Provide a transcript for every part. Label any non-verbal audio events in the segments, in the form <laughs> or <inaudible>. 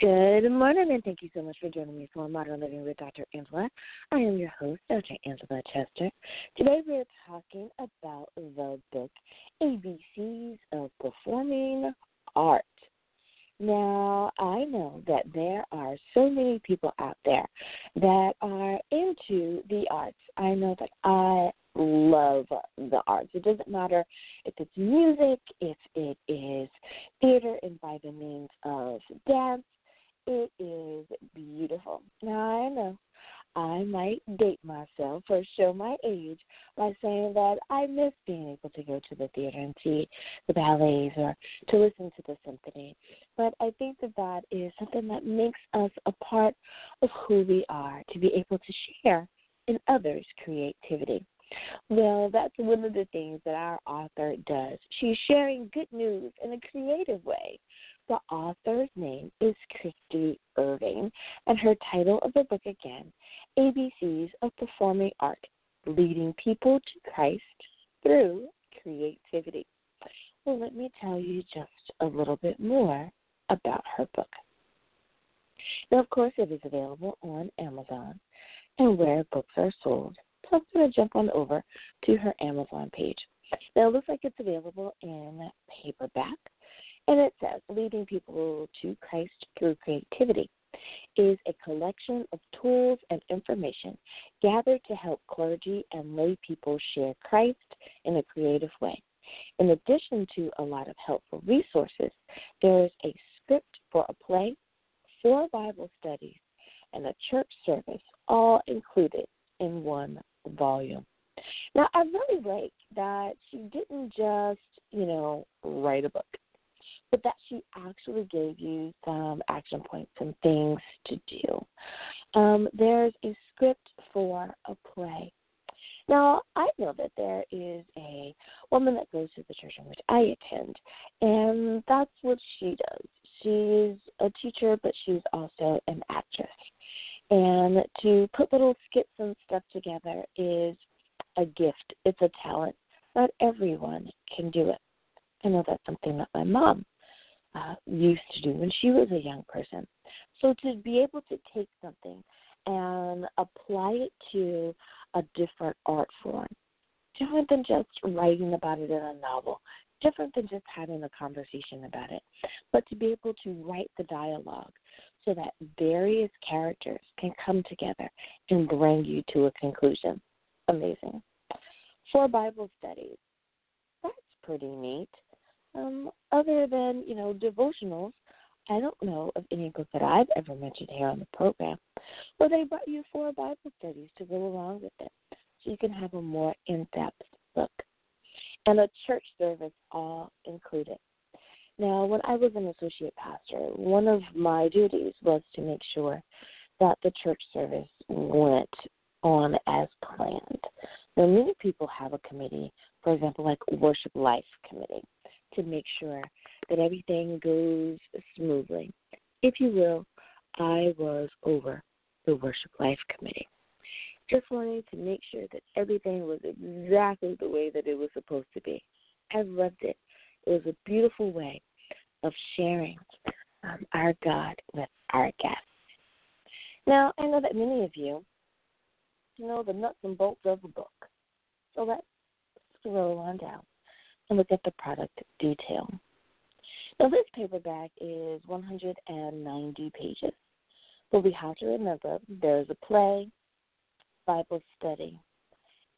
Good morning, and thank you so much for joining me for Modern Living with Dr. Angela. I am your host, Dr. Angela Chester. Today we're talking about the book ABCs of Performing Art. Now, I know that there are so many people out there that are into the arts. I know that I love the arts. It doesn't matter if it's music, if it is theater and by the means of dance, it is beautiful. Now, I know I might date myself or show my age by saying that I miss being able to go to the theater and see the ballets or to listen to the symphony. But I think that that is something that makes us a part of who we are, to be able to share in others' creativity. Well, that's one of the things that our author does. She's sharing good news in a creative way the author's name is Kristy Irvin, and her title of the book again, ABCs of Performing Art Leading People to Christ Through Creativity. Well, let me tell you just a little bit more about her book. Now, of course, it is available on Amazon and where books are sold. So I'm going to jump on over to her Amazon page. Now, it looks like it's available in paperback and it says, Leading People to Christ Through Creativity is a collection of tools and information gathered to help clergy and lay people share Christ in a creative way. In addition to a lot of helpful resources, there is a script for a play, four Bible studies, and a church service, all included in one volume. Now, I really like that she didn't just, you know, write a book but that she actually gave you some action points and things to do. Um, there's a script for a play. Now, I know that there is a woman that goes to the church in which I attend, and that's what she does. She's a teacher, but she's also an actress. And to put little skits and stuff together is a gift, it's a talent. Not everyone can do it. I know that's something that my mom uh, used to do when she was a young person. So to be able to take something and apply it to a different art form, different than just writing about it in a novel, different than just having a conversation about it, but to be able to write the dialogue so that various characters can come together and bring you to a conclusion. Amazing. For Bible studies, that's pretty neat. Um, other than, you know, devotionals, I don't know of any book that I've ever mentioned here on the program where they brought you four Bible studies to go along with it so you can have a more in depth look. And a church service all included. Now, when I was an associate pastor, one of my duties was to make sure that the church service went on as planned. Now, many people have a committee, for example, like Worship Life Committee to make sure that everything goes smoothly. If you will, I was over the Worship Life Committee. Just wanting to make sure that everything was exactly the way that it was supposed to be. I loved it. It was a beautiful way of sharing um, our God with our guests. Now, I know that many of you know the nuts and bolts of a book. So let's scroll on down and look at the product detail. Now, this paperback is 190 pages, but we have to remember there's a play, Bible study,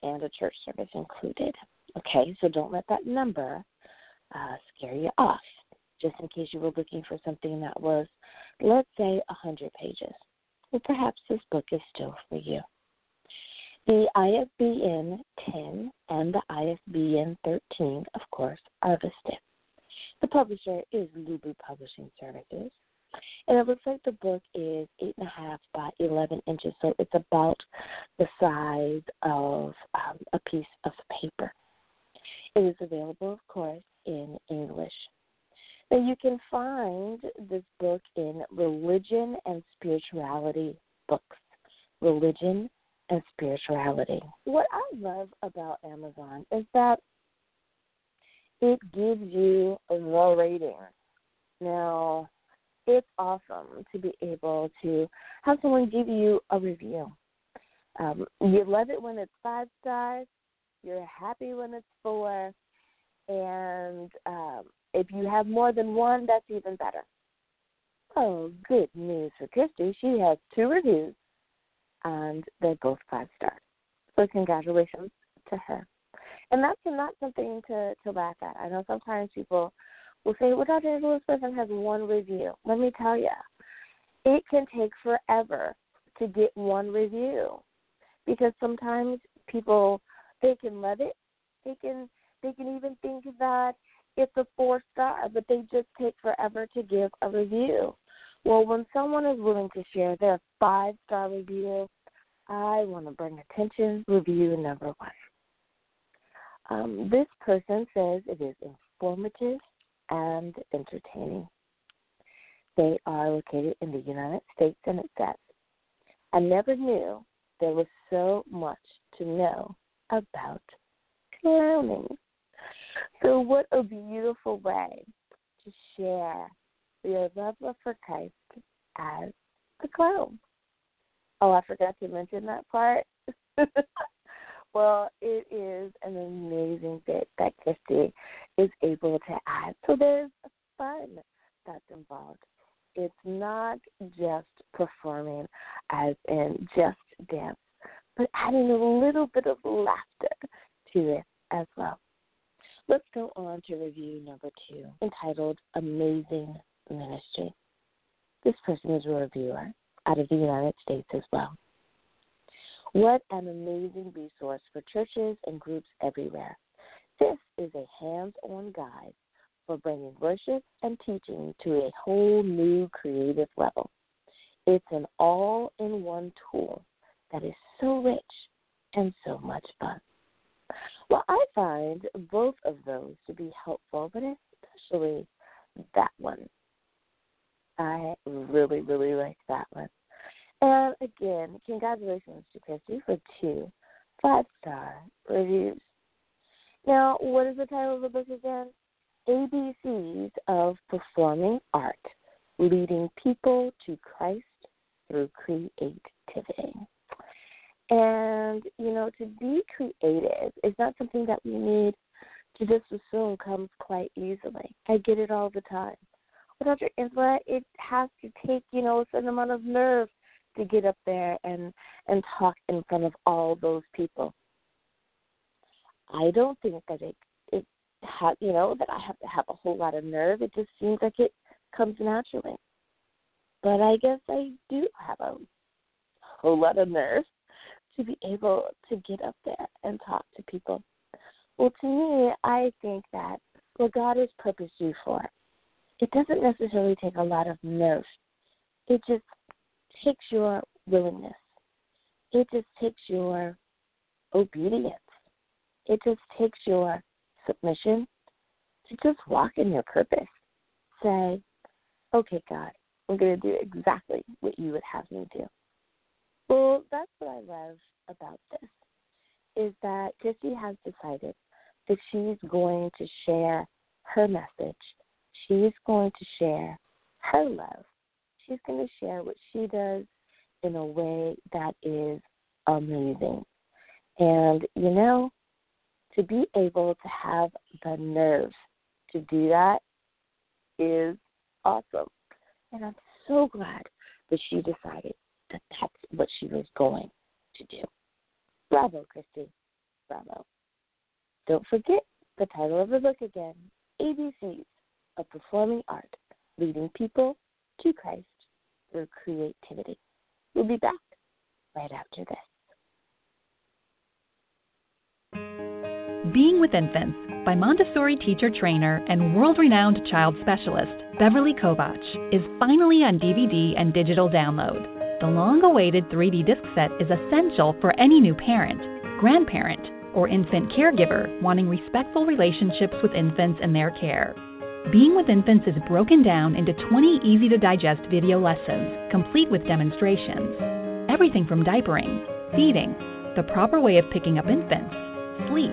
and a church service included. Okay, so don't let that number uh, scare you off, just in case you were looking for something that was, let's say, 100 pages. Well, perhaps this book is still for you. The ISBN 10 and the ISBN 13, of course, are listed. The publisher is Lulu Publishing Services. And it looks like the book is 8.5 by 11 inches, so it's about the size of um, a piece of paper. It is available, of course, in English. Now, you can find this book in Religion and Spirituality books. Religion and spirituality. What I love about Amazon is that it gives you the rating. Now, it's awesome to be able to have someone give you a review. Um, you love it when it's five stars. You're happy when it's four, and um, if you have more than one, that's even better. Oh, good news for Kristy. She has two reviews, and they're both five stars. So congratulations to her. And that's not something to to laugh at. I know sometimes people will say, "Well, Dr. Angela Smith has one review." Let me tell you, it can take forever to get one review because sometimes people they can love it, they can they can even think that it's a four star, but they just take forever to give a review. Well, when someone is willing to share their five star review, I want to bring attention review number one. Um, this person says it is informative and entertaining. They are located in the United States, and it says, I never knew there was so much to know about clowning. So, what a beautiful way to share your love for Christ as the clown. Oh, I forgot to mention that part. <laughs> well, it is an amazing bit that Kristy is able to add. So there's fun that's involved. It's not just performing as in just dance, but adding a little bit of laughter to it as well. Let's go on to review number two, entitled Amazing Ministry. This person is a reviewer out of the United States as well. What an amazing resource for churches and groups everywhere. This is a hands on guide for bringing worship and teaching to a whole new creative level. It's an all in one tool that is so rich and so much fun. Well, I find both of those to be helpful, but especially that one. I really, really like that one. And again, congratulations to Kristy for two five star reviews. Now, what is the title of the book again? ABCs of Performing Art Leading People to Christ Through Creativity. And, you know, to be creative is not something that we need to just assume comes quite easily. I get it all the time. Well, Dr. Angela, it has to take, you know, a certain amount of nerve to get up there and and talk in front of all those people. I don't think that it it ha, you know that I have to have a whole lot of nerve. It just seems like it comes naturally. But I guess I do have a whole lot of nerve to be able to get up there and talk to people. Well, to me, I think that what God has purposed you for, it doesn't necessarily take a lot of nerve. It just takes your willingness. It just takes your obedience. It just takes your submission to just walk in your purpose. Say, okay, God, I'm going to do exactly what you would have me do. Well, that's what I love about this is that Kristy has decided that she's going to share her message. She's going to share her love she's going to share what she does in a way that is amazing. And, you know, to be able to have the nerve to do that is awesome. And I'm so glad that she decided that that's what she was going to do. Bravo, Kristy. Bravo. Don't forget the title of the book again ABCs of Performing Art Leading People to Christ through creativity. We'll be back right after this. Being with Infants by Montessori teacher trainer and world renowned child specialist Beverly Kovach is finally on DVD and digital download. The long awaited 3D disc set is essential for any new parent, grandparent, or infant caregiver wanting respectful relationships with infants and their care. Being with Infants is broken down into 20 easy to digest video lessons, complete with demonstrations. Everything from diapering, feeding, the proper way of picking up infants, sleep,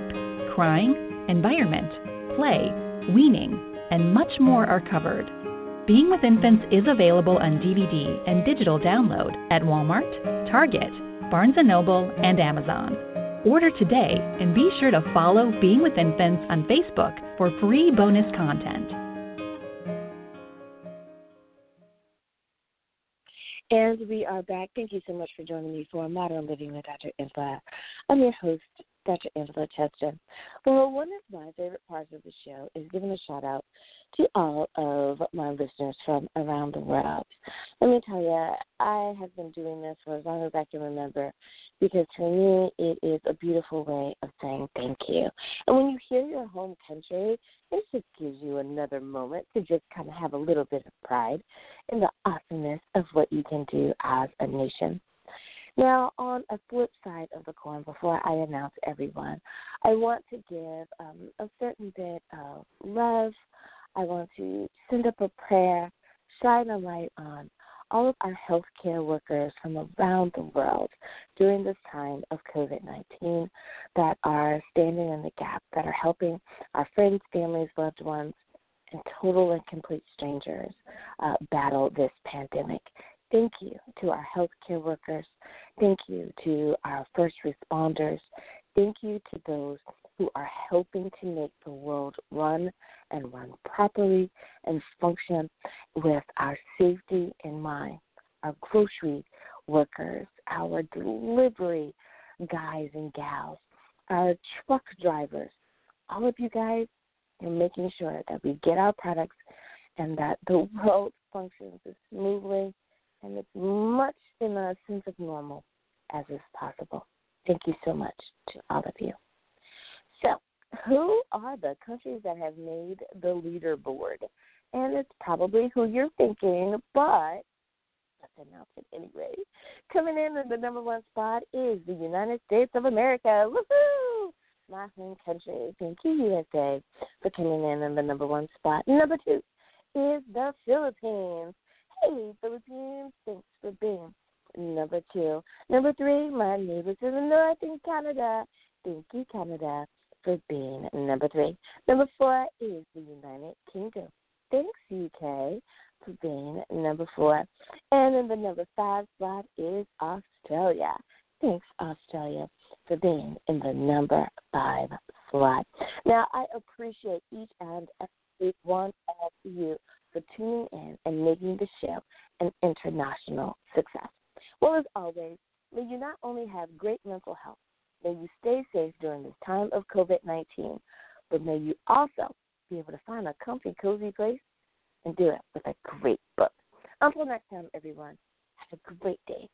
crying, environment, play, weaning, and much more are covered. Being with Infants is available on DVD and digital download at Walmart, Target, Barnes & Noble, and Amazon. Order today and be sure to follow Being with Infants on Facebook for free bonus content. And we are back. Thank you so much for joining me for Modern Living with Dr. Angela. I'm your host, Dr. Angela Chester. Well, one of my favorite parts of the show is giving a shout out to all of my listeners from around the world. Let me tell you, I have been doing this for as long as I can remember because for me, it is a beautiful way of saying thank you. And when you hear your home country, it just gives you another moment to just kind of have a little bit of pride in the awesomeness of what you can do as a nation. Now, on a flip side of the coin, before I announce everyone, I want to give um, a certain bit of love. I want to send up a prayer, shine a light on all of our healthcare workers from around the world during this time of COVID 19 that are standing in the gap, that are helping our friends, families, loved ones, and total and complete strangers uh, battle this pandemic. Thank you to our healthcare workers. Thank you to our first responders. Thank you to those who are helping to make the world run and run properly and function with our safety in mind. Our grocery workers, our delivery guys and gals, our truck drivers, all of you guys, you're making sure that we get our products and that the <laughs> world functions as smoothly and as much in a sense of normal as is possible. Thank you so much to all of you. So, who are the countries that have made the leaderboard? And it's probably who you're thinking, but let's announce it anyway. Coming in at the number one spot is the United States of America. Woohoo! My home country. Thank you, USA, for coming in at the number one spot. Number two is the Philippines. Hey, Philippines, thanks for being number two. Number three, my neighbors in the north in Canada. Thank you, Canada, for being number three. Number four is the United Kingdom. Thanks, UK, for being number four. And then the number five spot is Australia. Thanks, Australia, for being in the number five slot. Now, I appreciate each and every one of you for tuning in and making the show an international success. Well, as always, may you not only have great mental health, may you stay safe during this time of COVID 19, but may you also be able to find a comfy, cozy place and do it with a great book. Until next time, everyone, have a great day